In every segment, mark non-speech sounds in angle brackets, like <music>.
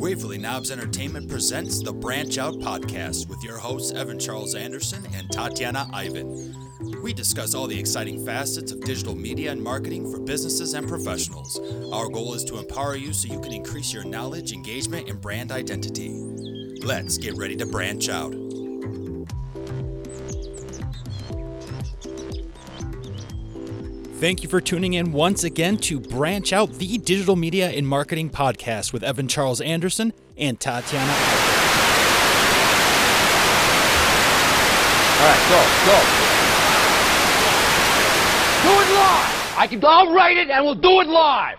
Waverly Knobs Entertainment presents the Branch Out Podcast with your hosts Evan Charles Anderson and Tatiana Ivan. We discuss all the exciting facets of digital media and marketing for businesses and professionals. Our goal is to empower you so you can increase your knowledge, engagement, and brand identity. Let's get ready to branch out. Thank you for tuning in once again to Branch Out, the digital media and marketing podcast with Evan Charles Anderson and Tatiana. All right, go, go. Do it live. I can. I'll write it, and we'll do it live.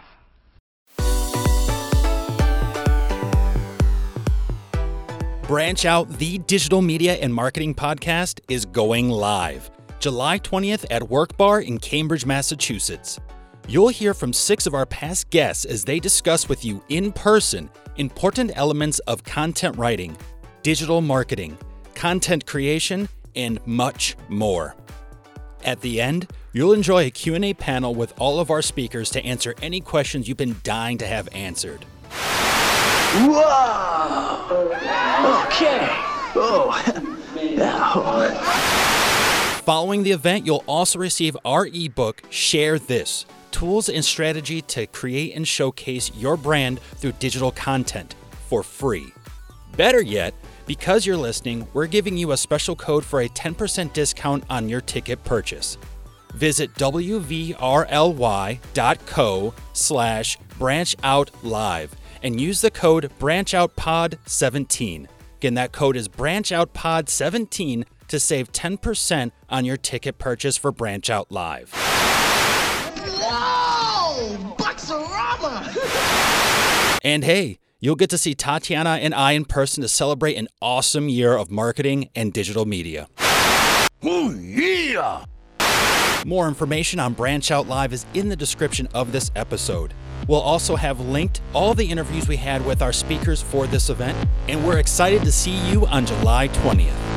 Branch Out, the digital media and marketing podcast, is going live. July 20th at Work Bar in Cambridge, Massachusetts. You'll hear from six of our past guests as they discuss with you in person important elements of content writing, digital marketing, content creation, and much more. At the end, you'll enjoy a Q&A panel with all of our speakers to answer any questions you've been dying to have answered. Whoa! Okay. Oh. <laughs> Following the event, you'll also receive our ebook, Share This Tools and Strategy to Create and Showcase Your Brand Through Digital Content for free. Better yet, because you're listening, we're giving you a special code for a 10% discount on your ticket purchase. Visit wvrly.co slash branchoutlive and use the code branchoutpod17. Again, that code is branchoutpod17 to save 10% on your ticket purchase for Branch Out Live. Whoa! Boxarama! And hey, you'll get to see Tatiana and I in person to celebrate an awesome year of marketing and digital media. Oh yeah! More information on Branch Out Live is in the description of this episode. We'll also have linked all the interviews we had with our speakers for this event, and we're excited to see you on July 20th.